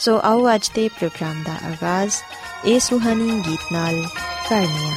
ਸੋ ਆਓ ਅੱਜ ਦੇ ਪ੍ਰੋਗਰਾਮ ਦਾ ਆਗਾਜ਼ ਇਸ ਸੁਹਾਣੀ ਗੀਤ ਨਾਲ ਕਰਨੇ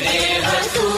ਵਿੱਚ ਤੇਰੇ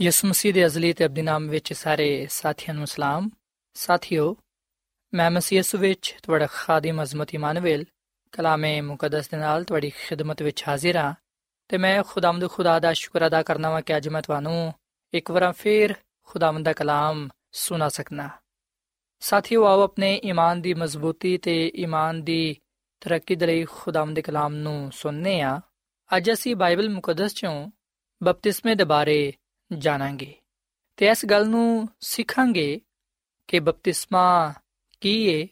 ਯਿਸੂ ਮਸੀਹ ਦੇ ਅਜ਼ਲੀ ਤੇ ਅਬਦੀ ਨਾਮ ਵਿੱਚ ਸਾਰੇ ਸਾਥੀਆਂ ਨੂੰ ਸਲਾਮ। ਸਾਥਿਓ, ਮੈਂ ਮਸੀਹ ਯਿਸੂ ਵਿੱਚ ਤੁਹਾਡਾ ਖਾਦਮ ਅਜ਼ਮਤ ਇਮਾਨੁਅਲ ਕਲਾਮੇ ਮੁਕੱਦਸ ਦੇ ਨਾਲ ਤੁਹਾਡੀ ਖਿਦਮਤ ਵਿੱਚ ਹਾਜ਼ਰ ਹਾਂ ਤੇ ਮੈਂ ਖੁਦਾਮਦ ਖੁਦਾ ਦਾ ਸ਼ੁਕਰ ਅਦਾ ਕਰਨਾ ਵਾਂ ਕਿ ਅੱਜ ਮੈਂ ਤੁਹਾਨੂੰ ਇੱਕ ਵਾਰ ਫੇਰ ਖੁਦਾਮਦ ਦਾ ਕਲਾਮ ਸੁਣਾ ਸਕਣਾ ਸਾਥੀਓ, ਆਓ ਆਪਣੇ ਈਮਾਨ ਦੀ ਮਜ਼ਬੂਤੀ ਤੇ ਈਮਾਨ ਦੀ ਤਰੱਕੀ ਦੇ ਲਈ ਖੁਦਾਮਦ ਦੇ ਕਲਾਮ ਨੂੰ ਸੁਣਨੇ ਆ ਅੱਜ ਅਸੀਂ ਬਾਈਬਲ ਮੁਕੱਦਸ ਚੋਂ ਬਪਤਿਸਮੇ ਦੇ ਬਾਰੇ ਜਾਣਾਂਗੇ। ਤੇ ਇਸ ਗੱਲ ਨੂੰ ਸਿੱਖਾਂਗੇ ਕਿ ਬਪਤਿਸਮਾ ਕੀ ਹੈ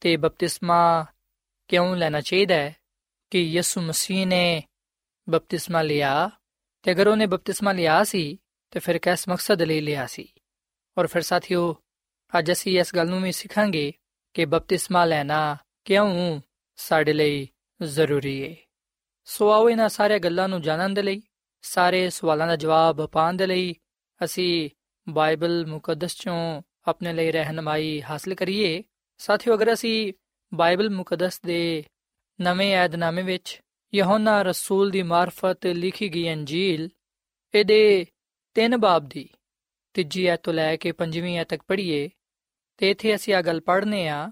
ਤੇ ਬਪਤਿਸਮਾ ਕਿਉਂ ਲੈਣਾ ਚਾਹੀਦਾ ਹੈ ਕਿ ਯਿਸੂ ਮਸੀਹ ਨੇ ਬਪਤਿਸਮਾ ਲਿਆ ਤੇ ਅਗਰ ਉਹਨੇ ਬਪਤਿਸਮਾ ਲਿਆ ਸੀ ਤੇ ਫਿਰ ਕਿਸ ਮਕਸਦ ਲਈ ਲਿਆ ਸੀ? ਔਰ ਫਿਰ ਸਾਥੀਓ, ਅੱਜ ਅਸੀਂ ਇਸ ਗੱਲ ਨੂੰ ਵੀ ਸਿੱਖਾਂਗੇ ਕਿ ਬਪਤਿਸਮਾ ਲੈਣਾ ਕਿਉਂ ਸਾਡੇ ਲਈ ਜ਼ਰੂਰੀ ਹੈ ਸੋ ਆਓ ਇਹਨਾਂ ਸਾਰੇ ਗੱਲਾਂ ਨੂੰ ਜਾਣਨ ਦੇ ਲਈ ਸਾਰੇ ਸਵਾਲਾਂ ਦਾ ਜਵਾਬ ਪਾਉਣ ਦੇ ਲਈ ਅਸੀਂ ਬਾਈਬਲ ਮੁਕੱਦਸ ਚੋਂ ਆਪਣੇ ਲਈ ਰਹਿਨਮਾਈ ਹਾਸਲ ਕਰੀਏ। ਸਾਥੀਓ, ਅਗਰ ਅਸੀਂ ਬਾਈਬਲ ਮੁਕੱਦਸ ਦੇ ਨਵੇਂ ਏਧਨਾਮੇ ਵਿੱਚ ਯਹੋਨਾ ਰਸੂਲ ਦੀ ਮਾਰਫਤ ਲਿਖੀ ਗਈ ਅੰਜੀਲ, ਇਹਦੇ ਤਿੰਨ ਬਾਬ ਦੀ ਤੀਜੀ ਐਤ ਤੋਂ ਲੈ ਕੇ ਪੰਜਵੀਂ ਐਤ ਤੱਕ ਪੜ੍ਹੀਏ, ਤੇ ਇਥੇ ਅਸੀਂ ਆ ਗੱਲ ਪੜ੍ਹਨੇ ਆ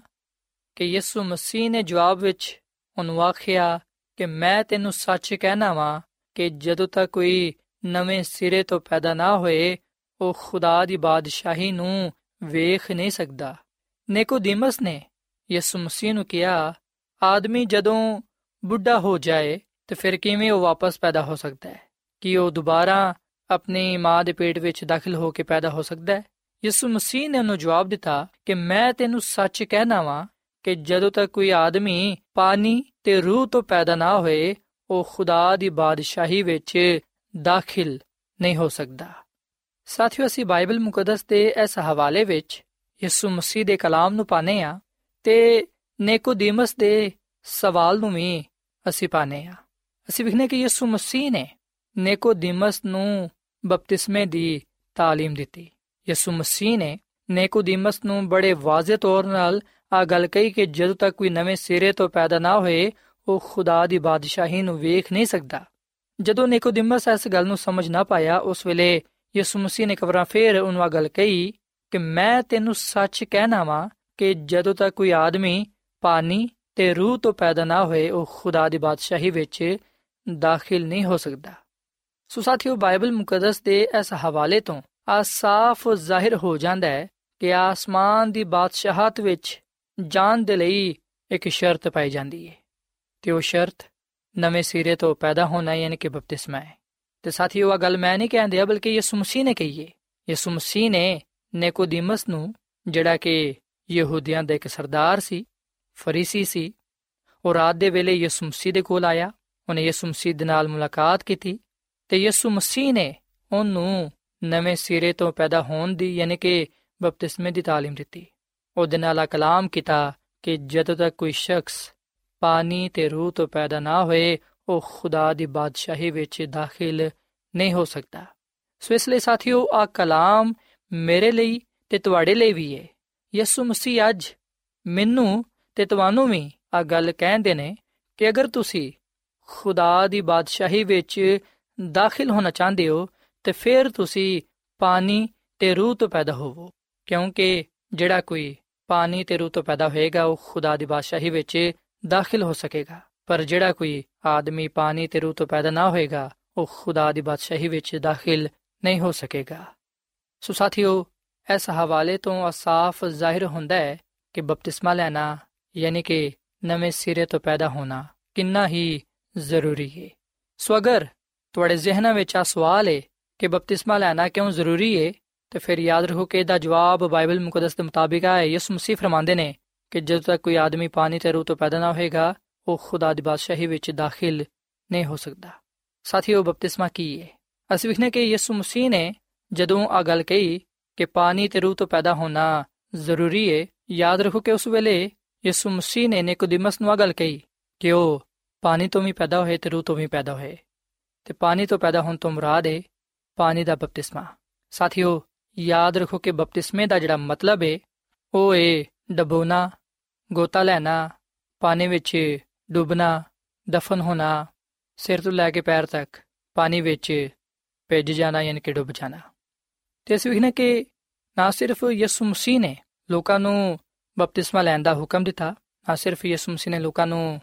ਕਿ ਯਿਸੂ ਮਸੀਹ ਨੇ ਜਵਾਬ ਵਿੱਚ ਉਹਨੂੰ ਆਖਿਆ ਕਿ ਮੈਂ ਤੈਨੂੰ ਸੱਚ ਕਹਿਣਾ ਵਾਂ ਕਿ ਜਦੋਂ ਤੱਕ ਕੋਈ ਨਵੇਂ ਸਿਰੇ ਤੋਂ ਪੈਦਾ ਨਾ ਹੋਏ, ਉਹ ਖੁਦਾ ਦੀ ਬਾਦਸ਼ਾਹੀ ਨੂੰ ਵੇਖ ਨਹੀਂ ਸਕਦਾ। ਨਿਕੋਦੀਮਸ ਨੇ ਯਿਸੂ ਮਸੀਹ ਨੂੰ ਕਿਹਾ, ਆਦਮੀ ਜਦੋਂ ਬੁੱਢਾ ਹੋ ਜਾਏ, ਤੇ ਫਿਰ ਕਿਵੇਂ ਉਹ ਵਾਪਸ ਪੈਦਾ ਹੋ ਸਕਦਾ ਹੈ? ਕਿ ਉਹ ਦੁਬਾਰਾ ਆਪਣੀ ਮਾਂ ਦੇ ਪੇਟ ਵਿੱਚ ਦਾਖਲ ਹੋ ਕੇ ਪੈਦਾ ਹੋ ਸਕਦਾ ਹੈ? ਯਿਸੂ ਮਸੀਹ ਨੇ ਉਹਨੂੰ ਜਵਾਬ ਦਿੱਤਾ ਕਿ ਮੈਂ ਤੈਨੂੰ ਸੱਚ ਕਹਿਣਾ ਵਾਂ ਕਿ ਜਦੋਂ ਤੱਕ ਕੋਈ ਆਦਮੀ ਪਾਣੀ ਤੇ ਰੂਹ ਤੋਂ ਪੈਦਾ ਨਾ ਹੋਏ ਉਹ ਖੁਦਾ ਦੀ ਬਾਦਸ਼ਾਹੀ ਵਿੱਚ ਦਾਖਲ ਨਹੀਂ ਹੋ ਸਕਦਾ ਸਾਥੀਓ ਅਸੀਂ ਬਾਈਬਲ ਮੁਕੱਦਸ ਦੇ ਇਸ ਹਵਾਲੇ ਵਿੱਚ ਯਿਸੂ ਮਸੀਹ ਦੇ ਕਲਾਮ ਨੂੰ ਪਾਣੇ ਆ ਤੇ ਨੇਕੋਦੀਮਸ ਦੇ ਸਵਾਲ ਨੂੰ ਵੀ ਅਸੀਂ ਪਾਣੇ ਆ ਅਸੀਂ ਵਿਖਨੇ ਕਿ ਯਿਸੂ ਮਸੀਹ ਨੇ ਨੇਕੋਦੀਮਸ ਨੂੰ ਬਪਤਿਸਮੇ ਦੀ تعلیم ਦਿੱਤੀ ਯਿਸੂ ਮਸੀਹ ਨੇ ਨੇਕੋਦੀਮਸ ਨੂੰ ਬੜੇ ਵਾਜ਼ਿਹ ਤੌਰ 'ਨਾਲ ਆ ਗੱਲ ਕਹੀ ਕਿ ਜਦੋਂ ਤੱਕ ਕੋਈ ਨਵੇਂ ਸਿਰੇ ਤੋਂ ਪੈਦਾ ਨਾ ਹੋਏ ਉਹ ਖੁਦਾ ਦੀ ਬਾਦਸ਼ਾਹੀ ਨੂੰ ਵੇਖ ਨਹੀਂ ਸਕਦਾ। ਜਦੋਂ ਨਿਕੋਦੀਮਸ ਇਸ ਗੱਲ ਨੂੰ ਸਮਝ ਨਾ ਪਾਇਆ, ਉਸ ਵੇਲੇ ਯਿਸੂ ਮਸੀਹ ਨੇ ਕਬਰਾਂ ਫੇਰ ਉਹਨੂੰ ਆ ਗੱਲ ਕਹੀ ਕਿ ਮੈਂ ਤੈਨੂੰ ਸੱਚ ਕਹਿਣਾ ਵਾਂ ਕਿ ਜਦੋਂ ਤੱਕ ਕੋਈ ਆਦਮੀ ਪਾਣੀ ਤੇ ਰੂਹ ਤੋਂ ਪੈਦਾ ਨਾ ਹੋਏ, ਉਹ ਖੁਦਾ ਦੀ ਬਾਦਸ਼ਾਹੀ ਵਿੱਚ ਦਾਖਲ ਨਹੀਂ ਹੋ ਸਕਦਾ। ਸੋ ਸਾਥੀਓ, ਬਾਈਬਲ ਮੁਕੱਦਸ ਦੇ ਇਸ ਹਵਾਲੇ ਤੋਂ ਆ ਸਾਫ਼ ਜ਼ਾਹਿਰ ਹੋ ਜਾਂਦਾ ਹੈ ਕਿ ਆਸਮਾਨ ਦੀ ਬਾਦਸ਼ਾਹਤ ਵਿੱਚ ਜਾਣ ਦੇ ਲਈ ਇੱਕ ਸ਼ਰਤ ਪਾਈ ਜਾਂਦੀ ਹੈ। ਤੇ ਉਹ ਸ਼ਰਤ ਨਵੇਂ ਸਿਰੇ ਤੋਂ ਪੈਦਾ ਹੋਣਾ ਯਾਨੀ ਕਿ ਬਪਤਿਸਮਾ ਹੈ ਤੇ ਸਾਥੀਓ ਆ ਗੱਲ ਮੈਂ ਨਹੀਂ ਕਹਿੰਦੇ ਬਲਕਿ ਯਿਸੂ ਮਸੀਹ ਨੇ ਕਹੀ ਹੈ ਯਿਸੂ ਮਸੀਹ ਨੇ ਨਿਕੋਦੀਮਸ ਨੂੰ ਜਿਹੜਾ ਕਿ ਯਹੂਦੀਆਂ ਦਾ ਇੱਕ ਸਰਦਾਰ ਸੀ ਫਰੀਸੀ ਸੀ ਉਹ ਰਾਤ ਦੇ ਵੇਲੇ ਯਿਸੂ ਮਸੀਹ ਦੇ ਕੋਲ ਆਇਆ ਉਹਨੇ ਯਿਸੂ ਮਸੀਹ ਦੇ ਨਾਲ ਮੁਲਾਕਾਤ ਕੀਤੀ ਤੇ ਯਿਸੂ ਮਸੀਹ ਨੇ ਉਹਨੂੰ ਨਵੇਂ ਸਿਰੇ ਤੋਂ ਪੈਦਾ ਹੋਣ ਦੀ ਯਾਨੀ ਕਿ ਬਪਤਿਸਮੇ ਦੀ تعلیم ਦਿੱਤੀ ਉਹਦੇ ਨਾਲ ਕਲਾਮ ਕੀਤਾ ਕਿ ਜਦੋਂ ਤੱਕ ਕੋਈ ਸ਼ਖਸ ਪਾਣੀ ਤੇ ਰੂਹ ਤੋਂ ਪੈਦਾ ਨਾ ਹੋਏ, ਉਹ ਖੁਦਾ ਦੀ ਬਾਦਸ਼ਾਹੀ ਵਿੱਚ ਦਾਖਲ ਨਹੀਂ ਹੋ ਸਕਦਾ। ਸੋ ਇਸ ਲਈ ਸਾਥੀਓ ਆ ਕਲਾਮ ਮੇਰੇ ਲਈ ਤੇ ਤੁਹਾਡੇ ਲਈ ਵੀ ਹੈ ਯਿਸੂ ਮਸੀਹ ਅੱਜ ਮੈਨੂੰ ਤੇ ਤੁਹਾਨੂੰ ਵੀ ਆ ਗੱਲ ਕਹਿੰਦੇ ਨੇ ਕਿ ਅਗਰ ਤੁਸੀਂ ਖੁਦਾ ਦੀ ਬਾਦਸ਼ਾਹੀ ਵਿੱਚ ਦਾਖਲ ਹੋਣਾ ਚਾਹੁੰਦੇ ਹੋ, ਤੇ ਫਿਰ ਤੁਸੀਂ ਪਾਣੀ ਤੇ ਰੂਹ ਤੋਂ ਪੈਦਾ ਹੋਵੋ। ਕਿਉਂਕਿ ਜਿਹੜਾ ਕੋਈ ਪਾਣੀ ਤੇ ਰੂਹ ਤੋਂ ਪੈਦਾ ਹੋਏਗਾ, ਉਹ ਖੁਦਾ ਦੀ ਬਾਦਸ਼ਾਹੀ ਵਿੱਚ ਦਾਖਲ ਹੋ ਸਕੇਗਾ। ਪਰ ਜਿਹੜਾ ਕੋਈ ਆਦਮੀ ਪਾਣੀ ਤੇ ਰੂਹ ਤੋਂ ਪੈਦਾ ਨਾ ਹੋਏਗਾ, ਉਹ ਖੁਦਾ ਦੀ ਬਾਦਸ਼ਾਹੀ ਵਿੱਚ ਦਾਖਲ ਨਹੀਂ ਹੋ ਸਕੇਗਾ। ਸੋ ਸਾਥੀਓ, ਇਸ ਹਵਾਲੇ ਤੋਂ ਸਾਫ਼ ਜ਼ਾਹਿਰ ਹੁੰਦਾ ਹੈ ਕਿ ਬਪਤਿਸਮਾ ਲੈਣਾ, ਯਾਨੀ ਕਿ ਨਵੇਂ ਸਿਰੇ ਤੋਂ ਪੈਦਾ ਹੋਣਾ, ਕਿੰਨਾ ਹੀ ਜ਼ਰੂਰੀ ਹੈ। ਸੋ ਅਗਰ ਤੁਹਾਡੇ ਜ਼ਿਹਨਾਂ ਵਿੱਚ ਆ ਸਵਾਲ ਹੈ ਕਿ ਬਪਤਿਸਮਾ ਲੈਣਾ ਕਿਉਂ ਜ਼ਰੂਰੀ ਹੈ, ਤੇ ਫਿਰ ਯਾਦ ਰੱਖੋ ਕਿ ਇਹਦਾ ਜਵਾਬ ਬਾਈਬਲ ਮੁਕੱਦਸ ਦੇ ਮੁਤਾਬਿਕ ਹੈ ਯਿਸੂ ਮਸੀਹ ਫਰਮਾਉਂਦੇ ਨੇ ਕਿ ਜਦੋਂ ਤੱਕ ਕੋਈ ਆਦਮੀ ਪਾਣੀ ਤੇ ਰੂਹ ਤੋਂ ਪੈਦਾ ਨਾ ਹੋਏਗਾ, ਉਹ ਖੁਦਾ ਦੀ ਬਾਦਸ਼ਾਹੀ ਵਿੱਚ ਦਾਖਲ ਨਹੀਂ ਹੋ ਸਕਦਾ। ਸਾਥੀਓ, ਬਪਤਿਸਮਾ ਕੀ ਹੈ ਅਸੀਂ ਵਿਖਨੇ ਕਿ ਯਿਸੂ ਮਸੀਹ ਨੇ ਜਦੋਂ ਆ ਗੱਲ ਕਹੀ ਕਿ ਪਾਣੀ ਤੇ ਰੂਹ ਤੋਂ ਪੈਦਾ ਹੋਣਾ ਜ਼ਰੂਰੀ ਹੈ ਯਾਦ ਰੱਖੋ ਕਿ ਉਸ ਵੇਲੇ ਯਿਸੂ ਮਸੀਹ ਨੇ ਨਿਕੋਦੀਮਸ ਨੂੰ ਆ ਗੱਲ ਕਹੀ ਕਿ ਉਹ ਪਾਣੀ ਤੋਂ ਵੀ ਪੈਦਾ ਹੋਏ ਤੇ ਰੂਹ ਤੋਂ ਵੀ ਪੈਦਾ ਹੋਏ। ਤੇ ਪਾਣੀ ਤੋਂ ਪੈਦਾ ਹੋਣ ਤੋਂ ਮੁਰਾਦ ਹੈ ਪਾਣੀ ਦਾ ਬਪਤਿਸਮਾ। ਸਾਥੀਓ, ਯਾਦ ਰੱਖੋ ਕਿ ਬਪਤਿਸਮੇ ਦਾ ਜਿਹੜਾ ਮਤਲਬ ਹੈ ਉਹ ਹੈ ਡਬੋਣਾ ਗੋਤਾ ਲੈਣਾ ਪਾਣੀ ਵਿੱਚ ਡੁੱਬਣਾ ਦਫਨ ਹੋਣਾ ਸਿਰ ਤੋਂ ਲੈ ਕੇ ਪੈਰ ਤੱਕ ਪਾਣੀ ਵਿੱਚ ਭਿੱਜ ਜਾਣਾ ਯਾਨੀ ਕਿ ਡੁੱਬ ਜਾਣਾ ਤੇ ਅਸੀਂ ਵਿਖਣਾ ਕਿ ਨਾ ਸਿਰਫ ਯਿਸੂ ਮਸੀਹ ਨੇ ਲੋਕਾਂ ਨੂੰ ਬਪਤਿਸਮਾ ਲੈਣ ਦਾ ਹੁਕਮ ਦਿੱਤਾ ਨਾ ਸਿਰਫ ਯਿਸੂ ਮਸੀਹ ਨੇ ਲੋਕਾਂ ਨੂੰ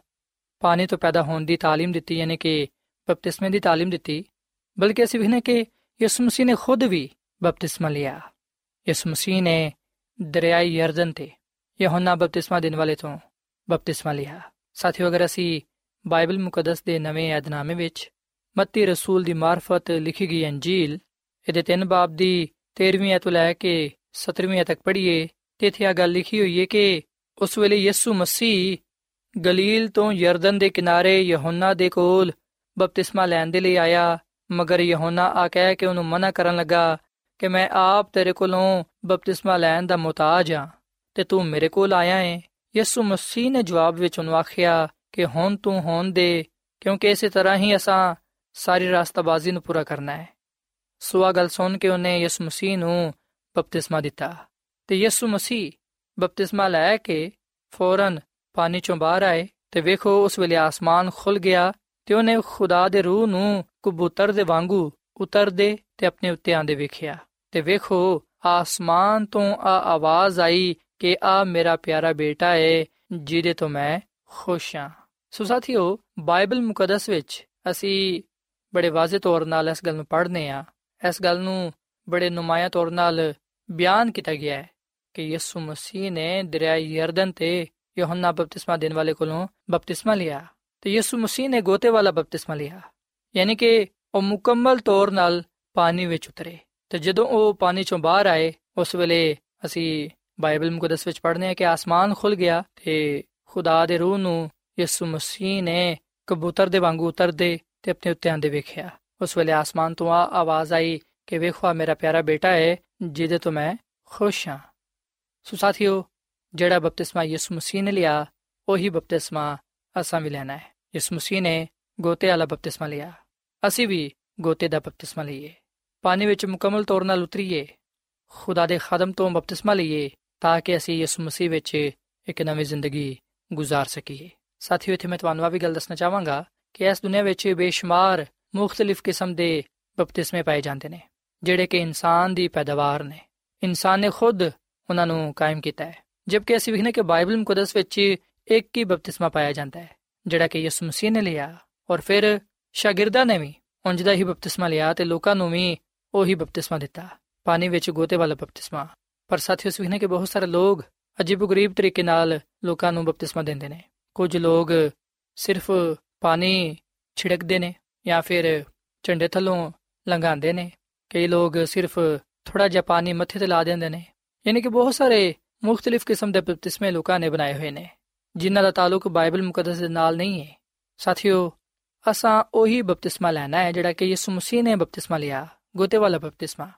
ਪਾਣੀ ਤੋਂ ਪੈਦਾ ਹੋਣ ਦੀ تعلیم ਦਿੱਤੀ ਯਾਨੀ ਕਿ ਬਪਤਿਸਮੇ ਦੀ تعلیم ਦਿੱਤੀ ਬਲਕਿ ਅਸੀਂ ਵਿਖਣਾ ਕਿ ਯਿਸੂ ਮਸੀਹ ਨੇ ਖੁਦ ਵੀ ਬਪਤਿਸਮਾ ਲਿਆ ਯਿਸੂ ਮਸੀਹ ਨੇ ਦਰਿਆਈ ਯਰਦਨ ਤੇ ਯਹੋਨਾ ਬਪਤਿਸਮਾ ਦੇਣ ਵਾਲੇ ਤੋਂ ਬਪਤਿਸਮਾ ਲਿਆ। ਸਾਥੀਓ, ਅਗਰ ਅਸੀਂ ਬਾਈਬਲ ਮੁਕੱਦਸ ਦੇ ਨਵੇਂ ਏਧਨਾਮੇ ਵਿੱਚ ਮੱਤੀ ਰਸੂਲ ਦੀ ਮਾਰਫਤ ਲਿਖੀ ਗਈ ਅੰਜੀਲ, ਇਹਦੇ ਤਿੰਨ ਬਾਬ ਦੀ 13ਵੀਂ ਐਤ ਤੋਂ ਲੈ ਕੇ 17ਵੀਂ ਤੱਕ ਪੜ੍ਹੀਏ, ਤੇ ਇੱਥੇ ਆ ਗੱਲ ਲਿਖੀ ਹੋਈ ਹੈ ਕਿ ਉਸ ਵੇਲੇ ਯਿਸੂ ਮਸੀਹ ਗਲੀਲ ਤੋਂ ਯਰਦਨ ਦੇ ਕਿਨਾਰੇ ਯਹੋਨਾ ਦੇ ਕੋਲ ਬਪਤਿਸਮਾ ਲੈਣ ਦੇ ਲਈ ਆਇਆ, ਮਗਰ ਯਹੋਨਾ ਆ ਕਹਿ ਕੇ ਉਹਨੂੰ ਮਨਾ ਕਰਨ ਲੱਗਾ ਕਿ ਮੈਂ ਆਪ ਤੇਰੇ ਕੋਲੋਂ ਬਪਤਿਸਮਾ ਲੈਣ ਦਾ ਮੁਤਾਜ ਹਾਂ। ਤੇ ਤੂੰ ਮੇਰੇ ਕੋਲ ਆਇਆ ਏ। ਯਿਸੂ ਮਸੀਹ ਨੇ ਜਵਾਬ ਵਿੱਚ ਉਹਨੂੰ ਆਖਿਆ ਕਿ ਹੁਣ ਤੂੰ ਹੋਣ ਦੇ, ਕਿਉਂਕਿ ਇਸੇ ਤਰ੍ਹਾਂ ਹੀ ਅਸਾਂ ਸਾਰੀ ਰਾਸਤਾਬਾਜ਼ੀ ਨੂੰ ਪੂਰਾ ਕਰਨਾ ਹੈ ਸੋ ਆ ਗੱਲ ਸੁਣ ਕੇ ਉਹਨੇ ਯਿਸੂ ਮਸੀਹ ਨੂੰ ਬਪਤਿਸਮਾ ਦਿੱਤਾ। ਤੇ ਯਿਸੂ ਮਸੀਹ ਬਪਤਿਸਮਾ ਲੈ ਕੇ ਫੌਰਨ ਪਾਣੀ ਚੋਂ ਬਾਹਰ ਆਏ ਤੇ ਵੇਖੋ ਉਸ ਵੇਲੇ ਆਸਮਾਨ ਖੁੱਲ ਗਿਆ ਤੇ ਉਹਨੇ ਖੁਦਾ ਦੇ ਰੂਹ ਨੂੰ ਕਬੂਤਰ ਦੇ ਵਾਂਗੂ ਉਤਰਦੇ ਤੇ ਆਪਣੇ ਉੱਤੇ ਆਂਦੇ ਵੇਖਿਆ। ਤੇ ਵੇਖੋ ਆਸਮਾਨ ਤੋਂ ਆ ਆਵਾਜ਼ ਆਈ ਕਿ ਆ ਮੇਰਾ ਪਿਆਰਾ ਬੇਟਾ ਹੈ ਜਿਹਦੇ ਤੋਂ ਮੈਂ ਖੁਸ਼ ਹਾਂ ਸੋ ਸਾਥੀਓ, ਬਾਈਬਲ ਮੁਕੱਦਸ ਵਿੱਚ ਅਸੀਂ ਬੜੇ ਵਾਜ਼ਿਹ ਤੌਰ ਨਾਲ ਇਸ ਗੱਲ ਨੂੰ ਪੜ੍ਹਨੇ ਆ। ਇਸ ਗੱਲ ਨੂੰ ਬੜੇ ਨੁਮਾਇਆ ਤੌਰ ਨਾਲ ਬਿਆਨ ਕੀਤਾ ਗਿਆ ਹੈ ਕਿ ਯਿਸੂ ਮਸੀਹ ਨੇ ਦਰਿਆ ਯਰਦਨ ਤੇ ਯੋਹੰਨਾ ਬਪਤਿਸਮਾ ਦੇਣ ਵਾਲੇ ਕੋਲੋਂ ਬਪਤਿਸਮਾ ਲਿਆ ਤੇ ਯਿਸੂ ਮਸੀਹ ਨੇ ਗੋਤੇ ਵਾਲਾ ਬਪਤਿਸਮਾ ਲਿਆ, ਯਾਨੀ ਕਿ ਉਹ ਮੁਕੰਮਲ ਤੌਰ ਨਾਲ ਪਾਣੀ ਵਿੱਚ ਉਤਰੇ। ਤੇ ਜਦੋਂ ਉਹ ਪਾਣੀ ਚੋਂ ਬਾਹਰ ਆਏ, ਉਸ ਵੇਲੇ ਅਸੀਂ ਬਾਈਬਲ ਮੁਕੱਦਸ ਵਿੱਚ ਪੜ੍ਹਨੇ ਆ ਕਿ ਆਸਮਾਨ ਖੁੱਲ ਗਿਆ ਤੇ ਖੁਦਾ ਦੇ ਰੂਹ ਨੂੰ ਯਿਸੂ ਮਸੀਹ ਨੇ ਕਬੂਤਰ ਦੇ ਵਾਂਗੂ ਉਤਰਦੇ ਤੇ ਆਪਣੇ ਉੱਤੇ ਆਂਦੇ ਵੇਖਿਆ। ਉਸ ਵੇਲੇ ਆਸਮਾਨ ਤੋਂ ਆ ਆਵਾਜ਼ ਆਈ ਕਿ ਵੇਖੋ ਮੇਰਾ ਪਿਆਰਾ ਬੇਟਾ ਹੈ ਜਿਹਦੇ ਤੋਂ ਮੈਂ ਖੁਸ਼ ਹਾਂ। ਸੋ ਸਾਥੀਓ, ਜਿਹੜਾ ਬਪਤਿਸਮਾ ਯਿਸੂ ਮਸੀਹ ਨੇ ਲਿਆ, ਉਹੀ ਬਪਤਿਸਮਾ ਅਸਾਂ ਵੀ ਲੈਣਾ ਹੈ ਯਿਸੂ ਮਸੀਹ ਨੇ ਗੋਤੇ ਵਾਲਾ ਬਪਤਿਸਮਾ ਲਿਆ। ਅਸੀਂ ਵੀ ਗੋਤੇ ਦਾ ਬਪਤਿਸਮਾ ਲਈਏ। ਪਾਣੀ ਵਿੱਚ ਮੁਕੰਮਲ ਤੌਰ 'ਤੇ ਉਤਰੀਏ। ਖੁਦਾ ਦੇ ਖਾਦਮ ਤੋਂ ਬਪਤਿਸਮਾ ਲਈਏ। ਤਾਂ ਕਿ ਅਸੀਂ ਯਿਸੂ ਮਸੀਹ ਵਿੱਚ ਇੱਕ ਨਵੀਂ ਜ਼ਿੰਦਗੀ گزار ਸਕੀਏ ਸਾਥੀਓ ਇੱਥੇ ਮੈਂ ਤੁਹਾਨੂੰ ਆ ਵੀ ਗੱਲ ਦੱਸਣਾ ਚਾਹਾਂਗਾ ਕਿ ਇਸ ਦੁਨੀਆ ਵਿੱਚ ਬੇਸ਼ੁਮਾਰ ਮੁxtਲਿਫ ਕਿਸਮ ਦੇ ਬਪਤਿਸਮੇ ਪਾਏ ਜਾਂਦੇ ਨੇ ਜਿਹੜੇ ਕਿ ਇਨਸਾਨ ਦੀ ਪੈਦਾਵਾਰ ਨੇ ਇਨਸਾਨ ਨੇ ਖੁਦ ਉਹਨਾਂ ਨੂੰ ਕਾਇਮ ਕੀਤਾ ਹੈ ਜਦਕਿ ਅਸੀਂ ਵਿਖਨੇ ਕਿ ਬਾਈਬਲ ਮੁਕੱਦਸ ਵਿੱਚ ਇੱਕ ਹੀ ਬਪਤਿਸਮਾ ਪਾਇਆ ਜਾਂਦਾ ਹੈ ਜਿਹੜਾ ਕਿ ਯਿਸੂ ਮਸੀਹ ਨੇ ਲਿਆ ਔਰ ਫਿਰ ਸ਼ਾਗਿਰਦਾਂ ਨੇ ਵੀ ਉਂਝ ਦਾ ਹੀ ਬਪਤਿਸਮਾ ਲਿਆ ਤੇ ਲੋਕਾਂ ਨੂੰ ਵੀ ਉਹੀ ਬਪਤਿਸਮਾ ਦਿੱਤਾ ਪਾਣੀ ਵਿੱਚ ਗੋਤੇ ਵਾਲਾ ਬਪਤਿਸਮਾ ਪਰ ਸਾਥੀਓ, ਅਸੀਂ ਵਿਖਨੇ ਕਿ ਬਹੁਤ ਸਾਰੇ ਲੋਕ ਅਜੀਬ-ਗਰੀਬ ਤਰੀਕੇ ਨਾਲ ਲੋਕਾਂ ਨੂੰ ਬਪਤਿਸਮਾ ਦਿੰਦੇ ਨੇ। ਕੁਝ ਲੋਕ ਸਿਰਫ ਪਾਣੀ ਛਿੜਕਦੇ ਨੇ ਜਾਂ ਫਿਰ ਝੰਡੇ ਥੱਲੋਂ ਲੰਘਾਉਂਦੇ ਨੇ। ਕਈ ਲੋਕ ਸਿਰਫ ਥੋੜਾ ਜਿਹਾ ਪਾਣੀ ਮੱਥੇ ਤੇ ਲਾ ਦਿੰਦੇ ਨੇ। ਯਾਨੀ ਕਿ ਬਹੁਤ ਸਾਰੇ ਮੁxtਲਿਫ ਕਿਸਮ ਦੇ ਬਪਤਿਸਮੇ ਲੋਕਾਂ ਨੇ ਬਣਾਏ ਹੋਏ ਨੇ, ਜਿਨ੍ਹਾਂ ਦਾ ਤਾਲੁਕ ਬਾਈਬਲ ਮੁਕੱਦਸ ਦੇ ਨਾਲ ਨਹੀਂ ਹੈ। ਸਾਥੀਓ, ਅਸਾਂ ਉਹੀ ਬਪਤਿਸਮਾ ਲੈਣਾ ਹੈ ਜਿਹੜਾ ਕਿ ਯਿਸੂ ਮਸੀਹ ਨੇ ਬਪਤਿਸਮਾ ਲਿਆ, ਗੋਤੇ ਵਾਲਾ ਬਪਤਿਸਮਾ।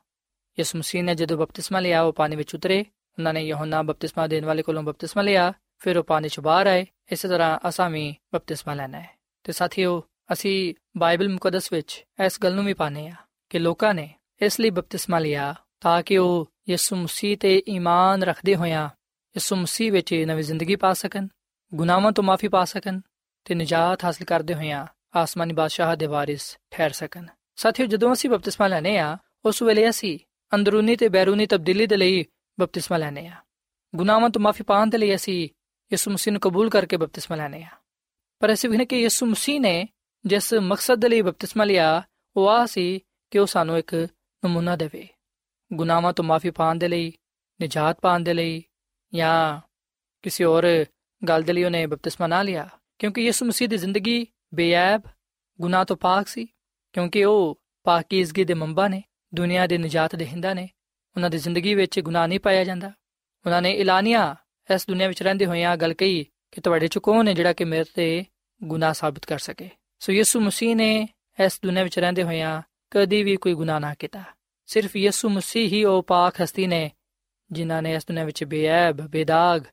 ਯਿਸੂ ਮਸੀਹ ਨੇ ਜਦੋਂ ਬਪਤਿਸਮਾ ਲਿਆ, ਉਹ ਪਾਣੀ ਵਿੱਚ ਉਤਰੇ। ਉਹਨਾਂ ਨੇ ਯਹੋਨਾ ਬਪਤਿਸਮਾ ਦੇਣ ਵਾਲੇ ਕੋਲੋਂ ਬਪਤਿਸਮਾ ਲਿਆ, ਫਿਰ ਉਹ ਪਾਣੀ ਚੋਂ ਬਾਹਰ ਆਏ। ਇਸੇ ਤਰ੍ਹਾਂ ਅਸਾਂ ਵੀ ਬਪਤਿਸਮਾ ਲੈਣਾ ਹੈ। ਤੇ ਸਾਥੀਓ, ਅਸੀਂ ਬਾਈਬਲ ਮੁਕੱਦਸ ਵਿੱਚ ਇਸ ਗੱਲ ਨੂੰ ਵੀ ਪਾਣੇ ਆ ਕਿ ਲੋਕਾਂ ਨੇ ਇਸ ਲਈ ਬਪਤਿਸਮਾ ਲਿਆ ਤਾਂ ਕਿ ਉਹ ਯਿਸੂ ਮਸੀਹ ਤੇ ਈਮਾਨ ਰੱਖਦੇ ਹੋਇਆਂ ਯਿਸੂ ਮਸੀਹ ਵਿੱਚ ਨਵੀਂ ਜ਼ਿੰਦਗੀ ਪਾ ਸਕਣ, ਗੁਨਾਹਾਂ ਤੋਂ ਮਾਫੀ ਪਾ ਸਕਣ ਤੇ ਨਜਾਤ ਹਾਸਲ ਕਰਦੇ ਹੋਇਆਂ ਆਸਮਾਨੀ ਬਾਦਸ਼ਾਹ ਦੇ ਵਾਰਿਸ ਠਹਿਰ ਸਕਣ। ਸਾਥੀਓ, ਜਦੋਂ ਅਸੀਂ ਬਪਤਿਸਮਾ ਲੈਨੇ ਆ ਉਸ ਵੇਲੇ ਅਸੀਂ ਅੰਦਰੂਨੀ ਤੇ ਬੈਰੂਨੀ ਤਬਦੀਲੀ ਦੇ ਲਈ ਬਪਤਿਸਮਾ ਲੈਨੇ ਆ ਗੁਨਾਹਾਂ ਤੋਂ ਮਾਫੀ ਪਾਉਣ ਦੇ ਲਈ ਅਸੀਂ ਯਿਸੂ ਮਸੀਹ ਨੂੰ ਕਬੂਲ ਕਰਕੇ ਬਪਤਿਸਮਾ ਲੈਨੇ ਆ ਪਰ ਅਸੀਂ ਵੀ ਕਿ ਯਿਸੂ ਮਸੀਹ ਨੇ ਜਿਸ ਮਕਸਦ ਦੇ ਲਈ ਬਪਤਿਸਮਾ ਲਿਆ, ਉਹ ਆ ਸੀ ਕਿ ਉਹ ਸਾਨੂੰ ਇੱਕ ਨਮੂਨਾ ਦੇਵੇ। ਗੁਨਾਹਾਂ ਤੋਂ ਮਾਫੀ ਪਾਉਣ ਦੇ ਲਈ, ਨਜਾਤ ਪਾਉਣ ਦੇ ਲਈ ਜਾਂ ਕਿਸੇ ਹੋਰ ਗੱਲ ਦੇ ਲਈ ਉਹਨੇ ਬਪਤਿਸਮਾ ਨਾ ਲਿਆ। ਕਿਉਂਕਿ ਯਿਸੂ ਮਸੀਹ ਦੀ ਜ਼ਿੰਦਗੀ ਬੇਅਬ ਗੁਨਾਹ ਤੋਂ ਪਾਕ ਸੀ, ਕਿਉਂਕਿ ਉਹ ਪਾਕੀਜ਼ਗੀ ਦੇ ਮੰਬਾ ਨੇ। ਦੁਨੀਆ ਦੇ ਨਜਾਤ ਦੇਹਿੰਦਾ ਨੇ, ਉਹਨਾਂ ਦੀ ਜ਼ਿੰਦਗੀ ਵਿੱਚ ਗੁਨਾਹ ਨਹੀਂ ਪਾਇਆ ਜਾਂਦਾ। ਉਹਨਾਂ ਨੇ ਐਲਾਨੀਆ, ਇਸ ਦੁਨੀਆ ਵਿੱਚ ਰਹਿੰਦੇ ਹੋਏ ਆ ਗੱਲ ਕਹੀ ਕਿ ਤੁਹਾਡੇ ਚ ਕੌਣ ਹੈ ਜਿਹੜਾ ਕਿ ਮੇਰੇ ਤੇ ਗੁਨਾਹ ਸਾਬਤ ਕਰ ਸਕੇ। ਸੋ ਯਿਸੂ ਮਸੀਹ ਨੇ ਇਸ ਦੁਨੀਆ ਵਿੱਚ ਰਹਿੰਦੇ ਹੋਏ ਆ ਕਦੀ ਵੀ ਕੋਈ ਗੁਨਾਹ ਨਾ ਕੀਤਾ। ਸਿਰਫ ਯਿਸੂ ਮਸੀਹ ਹੀ ਉਹ ਪਾਕ ਹਸਤੀ ਨੇ, ਜਿਨ੍ਹਾਂ ਨੇ ਇਸ ਦੁਨੀਆ ਵਿੱਚ ਬੇਅਬ ਬੇਦਾਗ,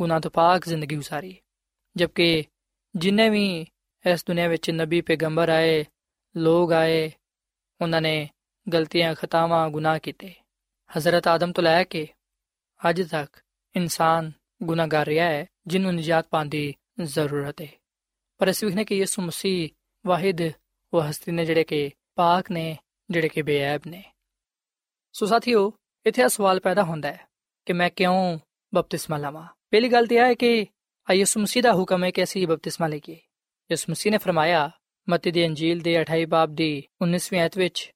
ਗੁਨਾਹ ਤੋਂ ਪਾਕ ਜ਼ਿੰਦਗੀ ਉਸਾਰੀ। ਜਦਕਿ ਜਿੰਨੇ ਵੀ ਇਸ ਦੁਨੀਆ ਵਿੱਚ ਨਬੀ ਪੈਗੰਬਰ ਆਏ ਲੋਗ ਆਏ, ਉਹਨਾਂ ਨੇ ਗਲਤੀਆਂ, ਖਤਾਵਾਂ, ਗੁਨਾਹ ਕੀਤੇ। ਹਜ਼ਰਤ ਆਦਮ ਤੋਂ ਲੈ ਕੇ ਅੱਜ ਤੱਕ ਇਨਸਾਨ ਗੁਨਾਹਗਾਰ ਰਿਹਾ ਹੈ ਜਿਹਨੂੰ ਨਜਾਤ ਪਾਉਣ ਦੀ ਜ਼ਰੂਰਤ ਹੈ। ਪਰ ਅਸੀਂ ਵੇਖਨੇ ਕਿ ਯਿਸੂ ਮਸੀਹ ਵਾਹਿਦ ਉਹ ਹਸਤੀ ਨੇ ਜਿਹੜੇ ਕਿ ਪਾਕ ਨੇ, ਜਿਹੜੇ ਕਿ ਬੇਅਬ ਨੇ। ਸੋ ਸਾਥੀਓ, ਇੱਥੇ ਆ ਸਵਾਲ ਪੈਦਾ ਹੁੰਦਾ ਹੈ ਕਿ ਮੈਂ ਕਿਉਂ ਬਪਤਿਸਮਾ ਲਵਾਂ? ਪਹਿਲੀ ਗੱਲ ਤੇ ਇਹ ਹੈ ਕਿ ਆ ਯਿਸੂ ਮਸੀਹ ਦਾ ਹੁਕਮ ਹੈ ਕਿ ਅਸੀਂ ਬਪਤਿਸਮਾ ਲਈਏ। ਯਿਸੂ ਮਸੀਹ ਨੇ ਫਰਮਾਇਆ, ਮਤੀ ਦੀ ਅੰਜੀਲ ਦੇ 28 ਬਾਬ ਦੀ 19ਵੀਂ ਆਇਤ ਵਿੱਚ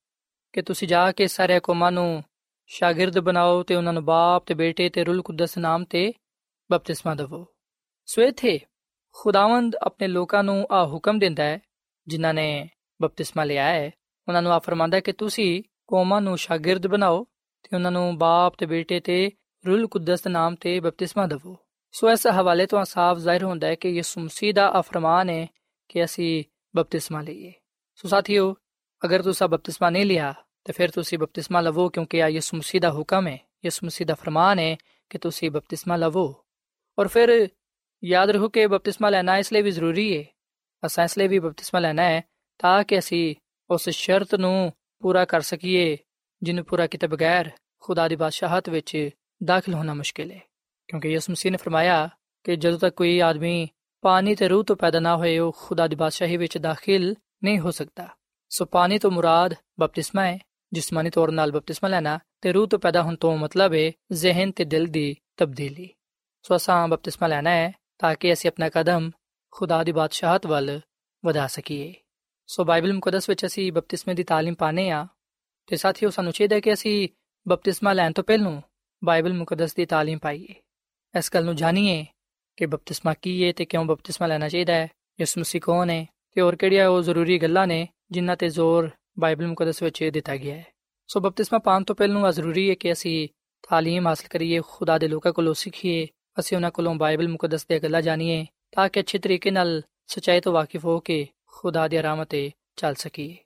ਕਿ ਤੁਸੀਂ ਜਾ ਕੇ ਸਾਰੇ ਕੌਮਾਂ ਨੂੰ ਸ਼ਾਗਿਰਦ ਬਣਾਓ ਤੇ ਉਹਨਾਂ ਨੂੰ ਬਾਪ ਤੇ ਬੇਟੇ ਤੇ ਰੂਲ ਕੁਦਸ ਨਾਮ ਤੇ ਬਪਤਿਸਮਾ ਦਿਵੋ। ਸੋ ਇਥੇ ਖੁਦਾਵੰਦ ਆਪਣੇ ਲੋਕਾਂ ਨੂੰ ਆ ਹੁਕਮ ਦਿੰਦਾ ਹੈ, ਜਿਨ੍ਹਾਂ ਨੇ ਬਪਤਿਸਮਾ ਲਿਆ ਹੈ। ਉਹਨਾਂ ਨੂੰ ਆ ਫਰਮਾਂਦਾ ਕਿ ਤੁਸੀਂ ਕੌਮਾਂ ਨੂੰ ਸ਼ਾਗਿਰਦ ਬਣਾਓ ਤੇ ਉਹਨਾਂ ਨੂੰ ਬਾਪ ਤੇ ਬੇਟੇ ਤੇ ਰੂਲ ਕੁਦਸ ਨਾਮ ਤੇ ਬਪਤਿਸਮਾ ਦਿਵੋ। ਸੋ ਇਸ ਹਵਾਲੇ ਤੋਂ ਸਾਫ਼ ਜ਼ਾਹਿਰ ਹੁੰਦਾ ਹੈ ਕਿ ਯਿਸੂ ਮਸੀਹ ਦਾ ਅਫਰਮਾਨ ਹੈ ਕਿ ਅਸੀਂ ਬਪਤਿਸਮਾ ਲਈਏ। ਸੋ ਸਾਥੀਓ ਅਗਰ ਤੁਸੀਂ ਬਪਤਿਸਮਾ ਨਹੀਂ ਲਿਆ ਤੇ ਫਿਰ ਤੁਸੀਂ ਬਪਤਿਸਮਾ ਲਵੋ ਕਿਉਂਕਿ ਆ ਯਿਸੂ ਮਸੀਹ ਦਾ ਹੁਕਮ ਹੈ ਯਿਸੂ ਮਸੀਹ ਦਾ ਫਰਮਾਨ ਹੈ ਕਿ ਤੁਸੀਂ ਬਪਤਿਸਮਾ ਲਵੋ ਔਰ ਫਿਰ ਯਾਦ ਰੱਖੋ ਕਿ ਬਪਤਿਸਮਾ ਲੈਣਾ ਇਸ ਲਈ ਵੀ ਜ਼ਰੂਰੀ ਹੈ ਅਸਾਂ ਇਸ ਲਈ ਵੀ ਬਪਤਿਸਮਾ ਲੈਣਾ ਹੈ ਤਾਂ ਕਿ ਅਸੀਂ ਉਸ ਸ਼ਰਤ ਨੂੰ ਪੂਰਾ ਕਰ ਸਕੀਏ ਜਿਹਨੂੰ ਪੂਰਾ ਕੀਤੇ ਬਗੈਰ ਖੁਦਾ ਦੀ ਬਾਦਸ਼ਾਹਤ ਵਿੱਚ ਦਾਖਲ ਹੋਣਾ ਮੁਸ਼ਕਿਲ ਹੈ ਕਿਉਂਕਿ ਯਿਸੂ ਮਸੀਹ ਨੇ ਫਰਮਾਇਆ ਕਿ ਜਦੋਂ ਤੱਕ ਕੋਈ ਆਦਮੀ ਪਾਣੀ ਤੇ ਰੂਹ ਤੋਂ ਪੈਦਾ ਨਾ ਹੋਏ ਉਹ ਖੁਦਾ ਦੀ ਬਾਦਸ਼ਾਹੀ ਵਿੱਚ ਦਾਖਲ ਨਹੀਂ ਹੋ ਸਕਦਾ ਸੋ ਪਾਣੀ ਤੋਂ ਮੁਰਾਦ ਬਪਤਿਸਮਾ ਹੈ, ਜਿਸਮਾਨੀ ਤੌਰ 'ਤੇ ਬਪਤਿਸਮਾ ਲੈਣਾ ਤੇ ਰੂਹ ਤੋਂ ਪੈਦਾ ਹੋਣ ਤੋਂ ਮਤਲਬ ਹੈ ਜ਼ਿਹਨ ਤੇ ਦਿਲ ਦੀ ਤਬਦੀਲੀ। ਸੋ ਅਸਾਂ ਬਪਤਿਸਮਾ ਲੈਣਾ ਹੈ ਤਾਂ ਕਿ ਅਸੀਂ ਆਪਣਾ ਕਦਮ ਖੁਦਾ ਦੀ ਬਾਦਸ਼ਾਹਤ ਵੱਲ ਵਧਾ ਸਕੀਏ। ਸੋ ਬਾਈਬਲ ਮੁਕੱਦਸ ਵਿੱਚ ਅਸੀਂ ਬਪਤਿਸਮੇ ਦੀ ਤਾਲੀਮ ਪਾਣੇ ਆ ਤੇ ਸਾਥੀਓ ਸਾਨੂੰ ਚਾਹੀਦਾ ਹੈ ਕਿ ਅਸੀਂ ਬਪਤਿਸਮਾ ਲੈਣ ਤੋਂ ਪਹਿਲਾਂ ਬਾਈਬਲ ਮੁਕੱਦਸ ਦੀ ਤਾਲੀਮ ਪਾਈਏ। ਇਸ ਗੱਲ ਨੂੰ ਜਾਣੀਏ ਕਿ ਬਪਤਿਸਮਾ ਕੀ ਹੈ ਤੇ ਕਿਉਂ ਬਪਤਿਸਮਾ ਲੈਣਾ ਚਾਹੀਦਾ ਹੈ, ਯਿਸੂ ਮਸੀਹ ਕੌਣ ਹੈ ਤੇ ਹੋਰ ਕਿਹੜੀਆਂ ਉਹ ਜ਼ਰੂਰੀ ਗੱਲਾਂ ਨੇ ਜਿਨ੍ਹਾਂ ਤੇ ਜ਼ੋਰ ਬਾਈਬਲ ਮੁਕੱਦਸ ਵਿੱਚ ਦਿੱਤਾ ਗਿਆ ਹੈ। ਸੋ ਬਪਤਿਸਮਾ ਪਾਉਣ ਤੋਂ ਪਹਿਲਾਂ ਜ਼ਰੂਰੀ ਹੈ ਕਿ ਅਸੀਂ ਤਾਲੀਮ ਹਾਸਲ ਕਰੀਏ, ਖੁਦਾ ਦੇ ਲੋਕਾਂ ਕੋਲੋਂ ਸਿੱਖੀਏ, ਅਸੀਂ ਉਹਨਾਂ ਕੋਲੋਂ ਬਾਈਬਲ ਮੁਕੱਦਸ ਦੀਆਂ ਗੱਲਾਂ ਜਾਣੀਏ ਤਾਂ ਕਿ ਅੱਛੇ ਤਰੀਕੇ ਨਾਲ ਸਚਾਈ ਤੋਂ ਵਾਕਿਫ ਹੋ ਕੇ ਖੁਦਾ ਦੀ ਰਾਮਤ ਤੇ ਚੱਲ ਸਕੀਏ।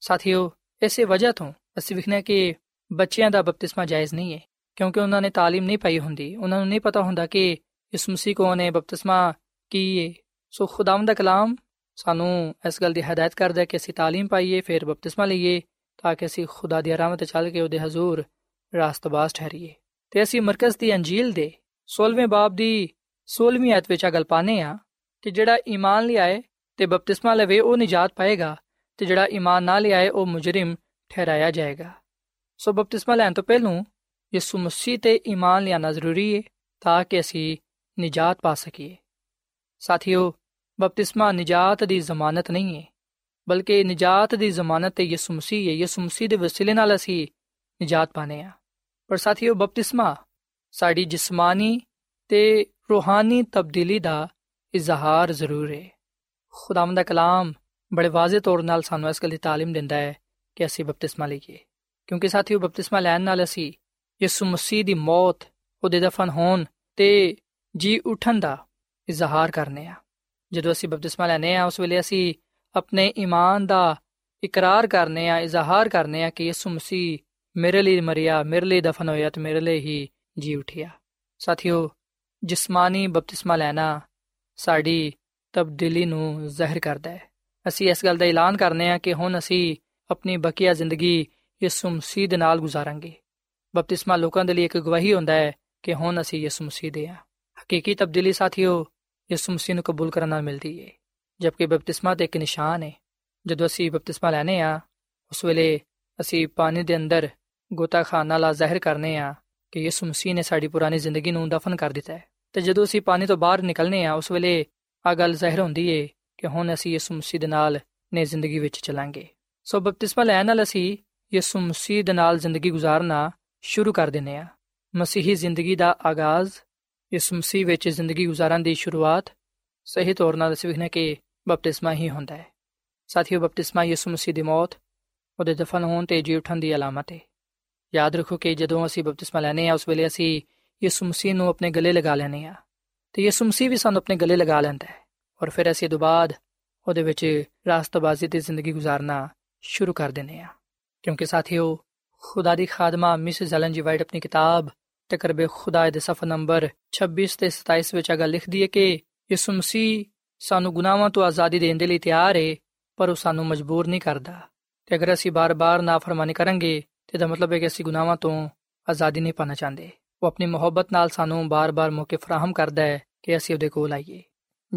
ਸਾਥੀਓ, ਇਸੇ ਵਜ੍ਹਾ ਤੋਂ ਅਸੀਂ ਵਿਖਣਾ ਕਿ ਬੱਚਿਆਂ ਦਾ ਬਪਤਿਸਮਾ ਜਾਇਜ਼ ਨਹੀਂ ਹੈ ਕਿਉਂਕਿ ਉਹਨਾਂ ਨੇ ਤਾਲੀਮ ਨਹੀਂ ਪਾਈ ਹੁੰਦੀ। ਉਹਨਾਂ ਨੂੰ ਨਹੀਂ ਪਤਾ ਹੁੰਦਾ ਕਿ ਇਸ ਮਸੀਹ ਕੌਣ ਹੈ ਬਪਤਿਸਮਾ ਕੀ ਹੈ ਸੋ ਖੁਦਾਵੰਦ ਦਾ ਕਲਾਮ ਸਾਨੂੰ ਇਸ ਗੱਲ ਦੀ ਹਦਾਇਤ ਕਰਦਾ ਹੈ ਕਿ ਅਸੀਂ ਤਾਲੀਮ ਪਾਈਏ, ਫਿਰ ਬਪਤਿਸਮਾ ਲਈਏ, ਤਾਂ ਕਿ ਅਸੀਂ ਖੁਦਾ ਦੀ ਰਾਹ ਤੇ ਚੱਲ ਕੇ ਉਹਦੇ ਹਜ਼ੂਰ ਰਾਸਤਬਾਜ਼ ਠਹਿਰੀਏ। ਤੇ ਅਸੀਂ ਮਰਕਜ਼ ਦੀ ਅੰਜੀਲ ਦੇ 16ਵੇਂ ਬਾਬ ਦੀ 16ਵੀਂ ਆਇਤ ਵਿੱਚ ਆ ਗੱਲ ਪਾਣੇ ਆ ਕਿ ਜਿਹੜਾ ਈਮਾਨ ਲਿਆਏ ਤੇ ਬਪਤਿਸਮਾ ਲਵੇ, ਉਹ ਨਿਜਾਤ ਪਾਏਗਾ ਤੇ ਜਿਹੜਾ ਈਮਾਨ ਨਾ ਲਿਆਏ, ਉਹ ਮੁਜਰਮ ਠਹਿਰਾਇਆ ਜਾਏਗਾ। ਸੋ ਬਪਤਿਸਮਾ ਲੈਣ ਤੋਂ ਪਹਿਲਾਂ ਯਿਸੂ ਮਸੀਹ ਤੇ ਈਮਾਨ ਲਿਆਣਾ ਜ਼ਰੂਰੀ ਹੈ ਤਾਂ ਕਿ ਅਸੀਂ ਨਿਜਾਤ ਪਾ ਸਕੀਏ। ਸਾਥੀਓ ਬਪਤਿਸਮਾ ਨਿਜਾਤ ਦੀ ਜ਼ਮਾਨਤ ਨਹੀਂ ਹੈ ਬਲਕਿ ਨਿਜਾਤ ਦੀ ਜ਼ਮਾਨਤ ਤੇ ਯਿਸੂ ਮਸੀਹ ਹੈ ਯਿਸੂ ਮਸੀਹ ਦੇ ਵਸੀਲੇ ਨਾਲ ਅਸੀਂ ਨਿਜਾਤ ਪਾਣੇ ਆ ਪਰ ਸਾਥੀਓ, ਬਪਤਿਸਮਾ ਸਾਡੀ ਜਿਸਮਾਨੀ ਤੇ ਰੂਹਾਨੀ ਤਬਦੀਲੀ ਦਾ ਇਜ਼ਹਾਰ ਜ਼ਰੂਰ ਹੈ ਖੁਦਾਵੰਦ ਦਾ ਕਲਾਮ ਬੜੇ ਵਾਜ਼ੇ ਤੌਰ ਨਾਲ ਸਾਨੂੰ ਇਸ ਗੱਲ ਦੀ ਤਾਲੀਮ ਦਿੰਦਾ ਹੈ ਕਿ ਅਸੀਂ ਬਪਤਿਸਮਾ ਲਈਏ। ਕਿਉਂਕਿ ਸਾਥੀਓ, ਬਪਤਿਸਮਾ ਲੈਣ ਨਾਲ ਅਸੀਂ ਯਿਸੂ ਮਸੀਹ ਦੀ ਮੌਤ, ਉਹਦੇ ਦਫਨ ਹੋਣ ਤੇ ਜੀ ਉਠਣ ਦਾ ਇਜ਼ਹਾਰ ਕਰਨੇ ਆ ਜਦੋਂ ਅਸੀਂ ਬਪਤਿਸਮਾ ਲੈਨੇ ਆ ਉਸ ਵੇਲੇ ਅਸੀਂ ਆਪਣੇ ਈਮਾਨ ਦਾ ਇਕਰਾਰ ਕਰਨੇ ਆ ਇਜ਼ਹਾਰ ਕਰਨੇ ਆ ਕਿ ਯਿਸੂ ਮਸੀਹ ਮੇਰੇ ਲਈ ਮਰਿਆ, ਮੇਰੇ ਲਈ ਦਫਨ ਹੋਇਆ ਤੇ ਮੇਰੇ ਲਈ ਹੀ ਜੀ ਉਠਿਆ। ਸਾਥੀਓ, ਜਿਸਮਾਨੀ ਬਪਤਿਸਮਾ ਲੈਣਾ ਸਾਡੀ ਤਬਦੀਲੀ ਨੂੰ ਜ਼ਾਹਿਰ ਕਰਦਾ ਹੈ। ਅਸੀਂ ਇਸ ਗੱਲ ਦਾ ਐਲਾਨ ਕਰਨੇ ਆ ਕਿ ਹੁਣ ਅਸੀਂ ਆਪਣੀ ਬਕੀਆ ਜ਼ਿੰਦਗੀ ਯਿਸੂ ਮਸੀਹ ਦੇ ਨਾਲ ਗੁਜ਼ਾਰਾਂਗੇ। ਬਪਤਿਸਮਾ ਲੋਕਾਂ ਦੇ ਲਈ ਇੱਕ ਗਵਾਹੀ ਹੁੰਦਾ ਹੈ ਕਿ ਹੁਣ ਅਸੀਂ ਯਿਸੂ ਮਸੀਹ ਦੇ ਆ ਹਕੀਕੀ ਤਬਦੀਲੀ ਸਾਥੀਓ ਯਿਸੂ ਮਸੀਹ ਨੂੰ ਕਬੂਲ ਕਰਨ ਨਾਲ ਮਿਲਦੀ ਏ ਜਦਕਿ ਬਪਤਿਸਮਾ ਤੇ ਇੱਕ ਨਿਸ਼ਾਨ ਹੈ ਜਦੋਂ ਅਸੀਂ ਬਪਤਿਸਮਾ ਲੈਨੇ ਆ ਉਸ ਵੇਲੇ ਅਸੀਂ ਪਾਣੀ ਦੇ ਅੰਦਰ ਗੋਤਾਖਾਨਾ ਲਾ ਜ਼ਾਹਿਰ ਕਰਨੇ ਆ ਕਿ ਯਿਸੂ ਮਸੀਹ ਨੇ ਸਾਡੀ ਪੁਰਾਣੀ ਜ਼ਿੰਦਗੀ ਨੂੰ ਦਫਨ ਕਰ ਦਿੱਤਾ ਹੈ ਤੇ ਜਦੋਂ ਅਸੀਂ ਪਾਣੀ ਤੋਂ ਬਾਹਰ ਨਿਕਲਨੇ ਆ ਉਸ ਵੇਲੇ ਆ ਗੱਲ ਜ਼ਾਹਿਰ ਹੁੰਦੀ ਏ ਕਿ ਹੁਣ ਅਸੀਂ ਯਿਸੂ ਮਸੀਹ ਦੇ ਨਾਲ ਨੇ ਜ਼ਿੰਦਗੀ ਵਿੱਚ ਚਲਾਂਗੇ ਸੋ ਬਪਤਿਸਮਾ ਲੈਣ ਨਾਲ ਅਸੀਂ ਯਿਸੂ ਮਸੀਹ ਦੇ ਨਾਲ ਜ਼ਿੰਦਗੀ گزارਨਾ ਸ਼ੁਰੂ ਕਰ ਦਿੰਨੇ ਆ ਮਸੀਹੀ ਜ਼ਿੰਦਗੀ ਦਾ ਆਗਾਜ਼ ਇਸ ਮਸੀਹ ਵਿੱਚ ਜ਼ਿੰਦਗੀ گزارਣ ਦੀ ਸ਼ੁਰੂਆਤ ਸਹੀ ਤੌਰ 'ਤੇ ਸਿੱਖਣਾ ਕਿ ਬਪਤਿਸਮਾ ਹੀ ਹੁੰਦਾ ਹੈ। ਸਾਥੀਓ, ਬਪਤਿਸਮਾ ਯਿਸੂ ਮਸੀਹ ਦੀ ਮੌਤ, ਉਹਦੇ ਦਫਨ ਹੋਣ ਤੇ ਜੀ ਉਠਣ ਦੀ ਅਲਾਮਤ ਹੈ। ਯਾਦ ਰੱਖੋ ਕਿ ਜਦੋਂ ਅਸੀਂ ਬਪਤਿਸਮਾ ਲੈਨੇ ਆ ਉਸ ਵੇਲੇ ਅਸੀਂ ਯਿਸੂ ਮਸੀਹ ਨੂੰ ਆਪਣੇ ਗਲੇ ਲਗਾ ਲੈਨੇ ਆ ਤੇ ਯਿਸੂ ਮਸੀਹ ਵੀ ਸਾਨੂੰ ਆਪਣੇ ਗਲੇ ਲਗਾ ਲੈਂਦਾ ਹੈ ਔਰ ਫਿਰ ਅਸੀਂ ਦੁਬਾਦ ਉਹਦੇ ਵਿੱਚ ਰਾਸਤਬਾਜ਼ੀ ਦੀ ਜ਼ਿੰਦਗੀ گزارਨਾ ਸ਼ੁਰੂ ਕਰ ਦਿੰਨੇ ਆ ਕਿਉਂਕਿ ਸਾਥੀਓ, ਖੁਦਾ ਦੀ ਖਾਦਮਾ ਮਿਸ ਜ਼ਲਨ ਜੀ ਵਾਈਟ ਆਪਣੀ ਕਿਤਾਬ ਤਕਰਬੇ ਖੁਦਾ ਦੇ ਸਫਾ ਨੰਬਰ 26 ਤੇ 27 ਵਿੱਚ ਅਗਾ ਲਿਖਦੀ ਹੈ ਕਿ ਯਿਸੂ ਮਸੀਹ ਸਾਨੂੰ ਗੁਨਾਹਾਂ ਤੋਂ ਆਜ਼ਾਦੀ ਦੇਣ ਦੇ ਲਈ ਤਿਆਰ ਹੈ ਪਰ ਉਹ ਸਾਨੂੰ ਮਜਬੂਰ ਨਹੀਂ ਕਰਦਾ। ਤੇ ਅਗਰ ਅਸੀਂ ਬਾਰ-ਬਾਰ ਨਾਫਰਮਾਨੀ ਕਰਾਂਗੇ, ਤੇ ਦਾ ਮਤਲਬ ਹੈ ਕਿ ਅਸੀਂ ਗੁਨਾਹਾਂ ਤੋਂ ਆਜ਼ਾਦੀ ਨਹੀਂ ਪਾਣਾ ਚਾਹੁੰਦੇ। ਉਹ ਆਪਣੀ ਮੁਹੱਬਤ ਨਾਲ ਸਾਨੂੰ ਬਾਰ-ਬਾਰ ਮੌਕੇ ਫਰਾਹਮ ਕਰਦਾ ਹੈ ਕਿ ਅਸੀਂ ਉਹਦੇ ਕੋਲ ਆਈਏ।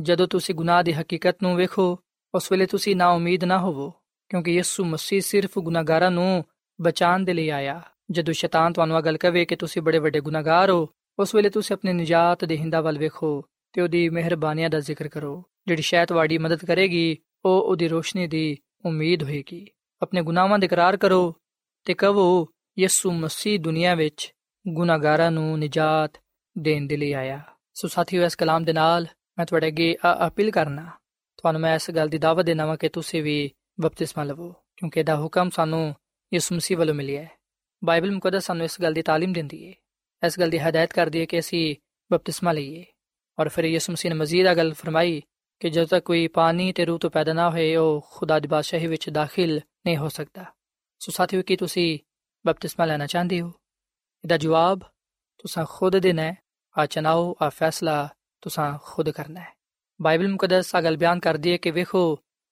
ਜਦੋਂ ਤੁਸੀਂ ਗੁਨਾਹ ਦੀ ਹਕੀਕਤ ਨੂੰ ਵੇਖੋ, ਉਸ ਵੇਲੇ ਤੁਸੀਂ ਨਾ ਉਮੀਦ ਨਾ ਹੋਵੋ, ਕਿਉਂਕਿ ਯਿਸੂ ਮਸੀਹ ਸਿਰਫ ਗੁਨਾਹਗਾਰਾਂ ਨੂੰ ਬਚਾਉਣ ਦੇ ਲਈ ਆਇਆ। ਜਦੋਂ ਸ਼ੈਤਾਨ ਤੁਹਾਨੂੰ ਇਹ ਗੱਲ ਕਹੇ ਕਿ ਤੁਸੀਂ ਬੜੇ ਵੱਡੇ ਗੁਨਾਹਗਾਰ ਹੋ, ਉਸ ਵੇਲੇ ਤੁਸੀਂ ਆਪਣੀ ਨਜਾਤ ਦੇ ਹਿੰਦਾ ਵੱਲ ਵੇਖੋ ਤੇ ਉਹਦੀ ਮਿਹਰਬਾਨੀਆਂ ਦਾ ਜ਼ਿਕਰ ਕਰੋ। ਜਿਹੜੀ ਸ਼ਾਇਦ ਤੁਹਾਡੀ ਮਦਦ ਕਰੇਗੀ, ਉਹ ਉਹਦੀ ਰੋਸ਼ਨੀ ਦੀ ਉਮੀਦ ਹੋਏਗੀ। ਆਪਣੇ ਗੁਨਾਹਾਂ ਦਾ ਇਕਰਾਰ ਕਰੋ ਤੇ ਕਹੋ, ਯਿਸੂ ਮਸੀਹ ਦੁਨੀਆ ਵਿੱਚ ਗੁਨਾਹਗਾਰਾਂ ਨੂੰ ਨਜਾਤ ਦੇਣ ਦੇ ਲਈ ਆਇਆ। ਸੋ ਸਾਥੀਓ, ਇਸ ਕਲਾਮ ਦੇ ਨਾਲ ਮੈਂ ਤੁਹਾਡੇ ਅੱਗੇ ਅਪੀਲ ਕਰਨਾ। ਤੁਹਾਨੂੰ ਮੈਂ ਇਸ ਗੱਲ ਦੀ ਦਾਵਤ ਦੇਣਾ ਵਾਂ ਕਿ ਤੁਸੀਂ ਵੀ ਬਪਤਿਸਮਾ ਲਵੋ, ਕਿਉਂਕਿ ਇਹਦਾ ਹੁਕਮ ਸਾਨੂੰ ਯਿਸੂ ਮਸੀਹ ਵੱਲੋਂ ਮਿਲਿਆ ਹੈ। ਬਾਈਬਲ ਮੁਕੱਦਸ ਸਾਨੂੰ ਇਸ ਗੱਲ ਦੀ تعلیم ਦਿੰਦੀ ਹੈ ਇਸ ਗੱਲ ਦੀ ਹਦਾਇਤ ਕਰਦੀ ਹੈ ਕਿ ਅਸੀਂ ਬਪਤਿਸਮਾ ਲਈਏ ਔਰ ਫਿਰ ਯਿਸੂ ਮਸੀਹ ਨੇ ਮਜ਼ੀਦ ਆ ਗੱਲ ਫਰਮਾਈ ਕਿ ਜਦ ਤੱਕ ਕੋਈ ਪਾਣੀ ਤੇ ਰੂਹ ਤੋਂ ਪੈਦਾ ਨਾ ਹੋਏ ਉਹ ਖੁਦਾ ਦੀ ਬਾਦਸ਼ਾਹੀ ਵਿੱਚ ਦਾਖਲ ਨਹੀਂ ਹੋ ਸਕਦਾ ਸੋ ਸਾਥੀਓ ਕੀ ਤੁਸੀਂ ਬਪਤਿਸਮਾ ਲੈਣਾ ਚਾਹੁੰਦੇ ਹੋ ਇਹਦਾ ਜਵਾਬ ਤੁਸੀਂ ਖੁਦ ਦੇਣਾ ਹੈ ਆ ਚਨਾਓ ਆ ਫੈਸਲਾ ਤੁਸੀਂ ਖੁਦ ਕਰਨਾ ਹੈ ਬਾਈਬਲ ਮੁਕੱਦਸ ਆ ਗੱਲ ਬਿਆਨ ਕਰਦੀ ਹੈ ਕਿ ਵੇਖੋ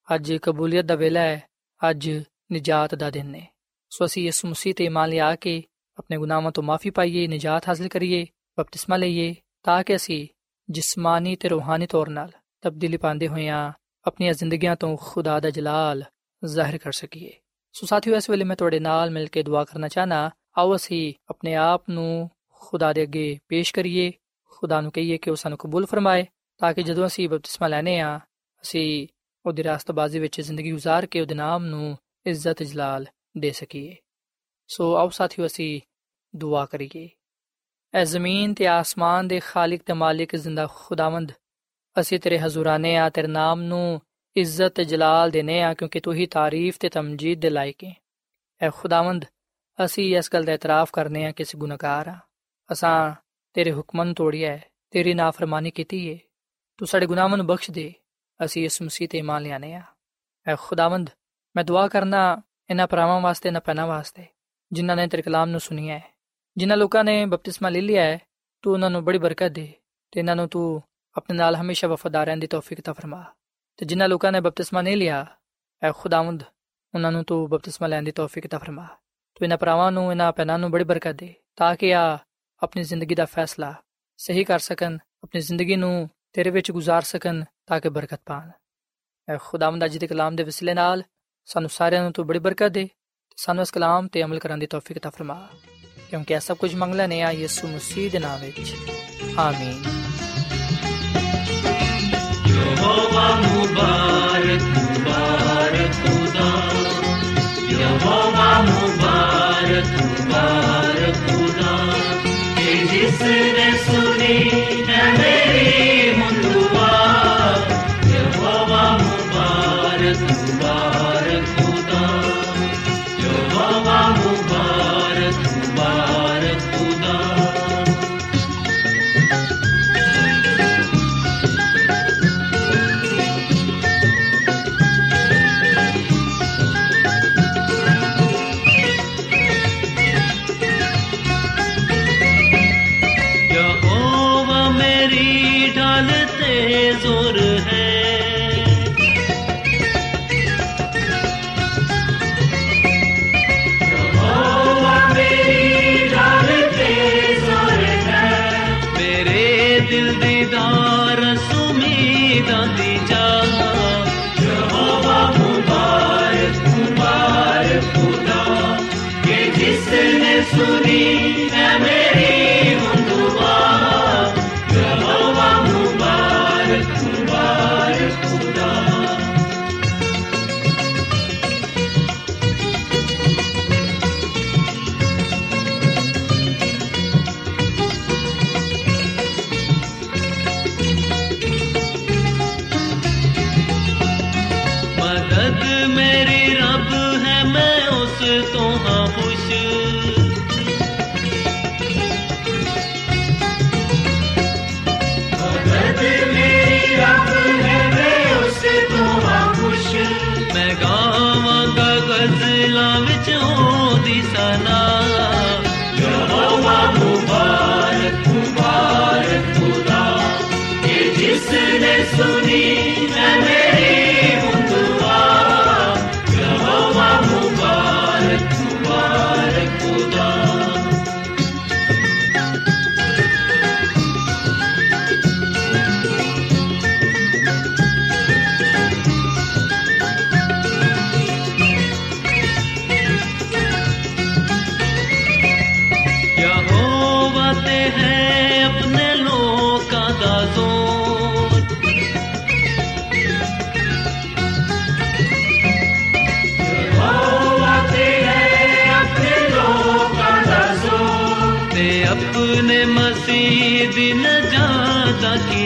ਅੱਜ ਕਬੂਲੀਅਤ ਦਾ ਵੇਲਾ ਹੈ ਅੱਜ ਨਜਾਤ ਦਾ ਦਿਨ ਹੈ ਸੋ ਅਸੀਂ ਯਿਸੂ ਮਸੀਹ ਤੇ ਇਮਾਨ ਲਿਆ ਕੇ ਆਪਣੇ ਗੁਨਾਹਾਂ ਤੋਂ ਮਾਫੀ ਪਾਈਏ ਨਜਾਤ ਹਾਸਲ ਕਰੀਏ ਬਪਤਿਸਮਾ ਲਈਏ ਤਾਂ ਕਿ ਅਸੀਂ ਜਿਸਮਾਨੀ ਤੇ ਰੂਹਾਨੀ ਤੌਰ 'ਤੇ ਤਬਦੀਲੀ ਪਾਉਂਦੇ ਹੋਇਆਂ ਆਪਣੀਆਂ ਜ਼ਿੰਦਗੀਆਂ ਤੋਂ ਖੁਦਾ ਦਾ ਜਲਾਲ ਜ਼ਾਹਿਰ ਕਰ ਸਕੀਏ ਸੋ ਸਾਥੀਓ ਇਸ ਵੇਲੇ ਮੈਂ ਤੁਹਾਡੇ ਨਾਲ ਮਿਲ ਕੇ ਦੁਆ ਕਰਨਾ ਚਾਹਨਾ ਆਓ ਅਸੀਂ ਆਪਣੇ ਆਪ ਨੂੰ ਖੁਦਾ ਦੇ ਅੱਗੇ ਪੇਸ਼ ਕਰੀਏ ਖੁਦਾ ਨੂੰ ਕਹੀਏ ਕਿ ਉਹ ਸਾਨੂੰ ਕਬੂਲ ਫਰਮਾਏ ਤਾਂ ਕਿ ਜਦੋਂ ਅਸੀਂ ਬਪਤਿਸਮਾ ਲੈਨੇ ਆ ਅਸੀਂ ਉਹਦੀ ਰਾਸਤਬਾਜ਼ੀ ਵਿੱਚ ਜ਼ਿੰਦਗੀ گزار ਕੇ ਉਹਦੇ ਨਾਮ ਨੂੰ ਇੱਜ਼ਤ ਜਲਾਲ ਦੇ ਸਕੀਏ ਸੋ ਆਓ ਸਾਥੀਓ ਅਸੀਂ ਦੁਆ ਕਰੀਏ ਐ ਜ਼ਮੀਨ ਤੇ ਆਸਮਾਨ ਦੇ ਖਾਲਕ ਤੇ ਮਾਲਿਕ ਜ਼ਿੰਦਾ ਖੁਦਾਵੰਦ ਅਸੀਂ ਤੇਰੇ ਹਜ਼ੂਰਾਨੇ ਆ ਤੇਰੇ ਨਾਮ ਨੂੰ ਇੱਜ਼ਤ ਤੇ ਜਲਾਲ ਦੇਨੇ ਆ ਕਿਉਂਕਿ ਤੂੰ ਹੀ ਤਾਰੀਫ ਤੇ ਤਮਜੀਦ ਦੇ ਲਾਇਕ ਹੈ ਐ ਖੁਦਾਵੰਦ ਅਸੀਂ ਇਸ ਗੱਲ ਦਾ ਇਤਰਾਫ ਕਰਨੇ ਆ ਕਿ ਅਸੀਂ ਗੁਨਾਹਗਾਰ ਆ ਅਸਾਂ ਤੇਰੇ ਹੁਕਮਨ ਤੋੜਿਆ ਹੈ ਤੇਰੀ ਨਾਫਰਮਾਨੀ ਕੀਤੀ ਹੈ ਤੂੰ ਸਾਡੇ ਗੁਨਾਹਾਂ ਨੂੰ ਬਖਸ਼ ਦੇ ਅਸੀਂ ਇਸ ਮਸੀਹ ਤੇ ਇਮਾਨ ਲਿਆਨੇ ਆ ਐ ਖੁਦਾਵੰਦ ਮੈਂ ਦੁਆ ਕਰਨਾ ਇਹਨਾਂ ਭਰਾਵਾਂ ਵਾਸਤੇ ਨਾ ਪੈਣਾ ਵਾਸਤੇ, ਜਿਨ੍ਹਾਂ ਨੇ ਤੇਰੇ ਕਲਾਮ ਨੂੰ ਸੁਣਿਆ ਹੈ। ਜਿਨ੍ਹਾਂ ਲੋਕਾਂ ਨੇ ਬਪਤਿਸਮਾ ਲੈ ਲਿਆ ਹੈ, ਤੂੰ ਉਹਨਾਂ ਨੂੰ ਬੜੀ ਬਰਕਤ ਦੇ ਤੇ ਇਹਨਾਂ ਨੂੰ ਤੂੰ ਆਪਣੇ ਨਾਲ ਹਮੇਸ਼ਾ ਵਫਾਦਾਰ ਰਹਿਣ ਦੀ ਤੌਫੀਕ ਤਾ ਫਰਮਾ। ਤੇ ਜਿਨ੍ਹਾਂ ਲੋਕਾਂ ਨੇ ਬਪਤਿਸਮਾ ਨਹੀਂ ਲਿਆ, ਐ ਖੁਦਾਵੰਦ, ਉਹਨਾਂ ਨੂੰ ਤੂੰ ਬਪਤਿਸਮਾ ਲੈਣ ਦੀ ਤੌਫੀਕ ਤਾ ਫਰਮਾ। ਤੂੰ ਇਹਨਾਂ ਭਰਾਵਾਂ ਨੂੰ, ਇਹਨਾਂ ਪੈਨਾਂ ਨੂੰ ਬੜੀ ਬਰਕਤ ਦੇ, ਤਾਂ ਕਿ ਆ ਆਪਣੀ ਜ਼ਿੰਦਗੀ ਦਾ ਫੈਸਲਾ ਸਹੀ ਕਰ ਸਕਣ, ਆਪਣੀ ਜ਼ਿੰਦਗੀ ਨੂੰ ਤੇਰੇ ਵਿੱਚ ਗੁਜ਼ਾਰ ਸਕਣ, ਤਾਂ ਕਿ ਬਰਕਤ ਪਾਣ। ਐ ਖੁਦਾਵੰਦ ਅੱਜ ਦੇ ਕਲਾਮ ਦੇ ਵਸਿਲੇ ਨਾਲ ਸਾਨੂੰ ਸਾਰਿਆਂ ਨੂੰ ਤੂੰ ਬੜੀ ਬਰਕਤ ਦੇ ਸਾਨੂੰ ਇਸ ਕਲਾਮ ਤੇ ਅਮਲ ਕਰਨ ਦੀ ਤੌਫੀਕ ਤਾ ਫਰਮਾ ਕਿਉਂਕਿ ਇਹ ਸਭ ਕੁਝ ਮੰਗਲਾ ਨੇ ਆ ਯਿਸੂ ਮਸੀਹ ਦੇ ਨਾਮ ਵਿੱਚ ਆਮੀਨ ਯਹੋਵਾ ਮੁਬਾਰਕ ਮੁਬਾਰਕ ਖੁਦਾ ਯਹੋਵਾ ਮੁਬਾਰਕ ਮੁਬਾਰਕ ਖੁਦਾ ਕਿ ਜਿਸ ਨੇ ਸੁਣੀ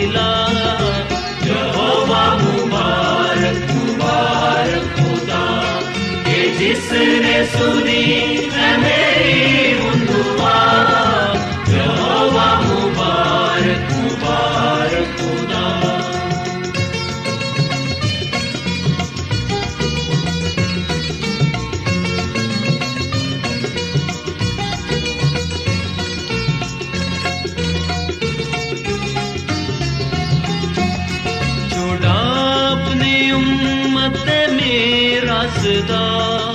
ਨਜਾਤ ਦਾ ਕਿਲਾ ਯਹੋਵਾ ਮੁਬਾਰਕ ਮੁਬਾਰਕ ਖੁਦਾ ਕਿ ਮੇਰਾ ਸਦਾ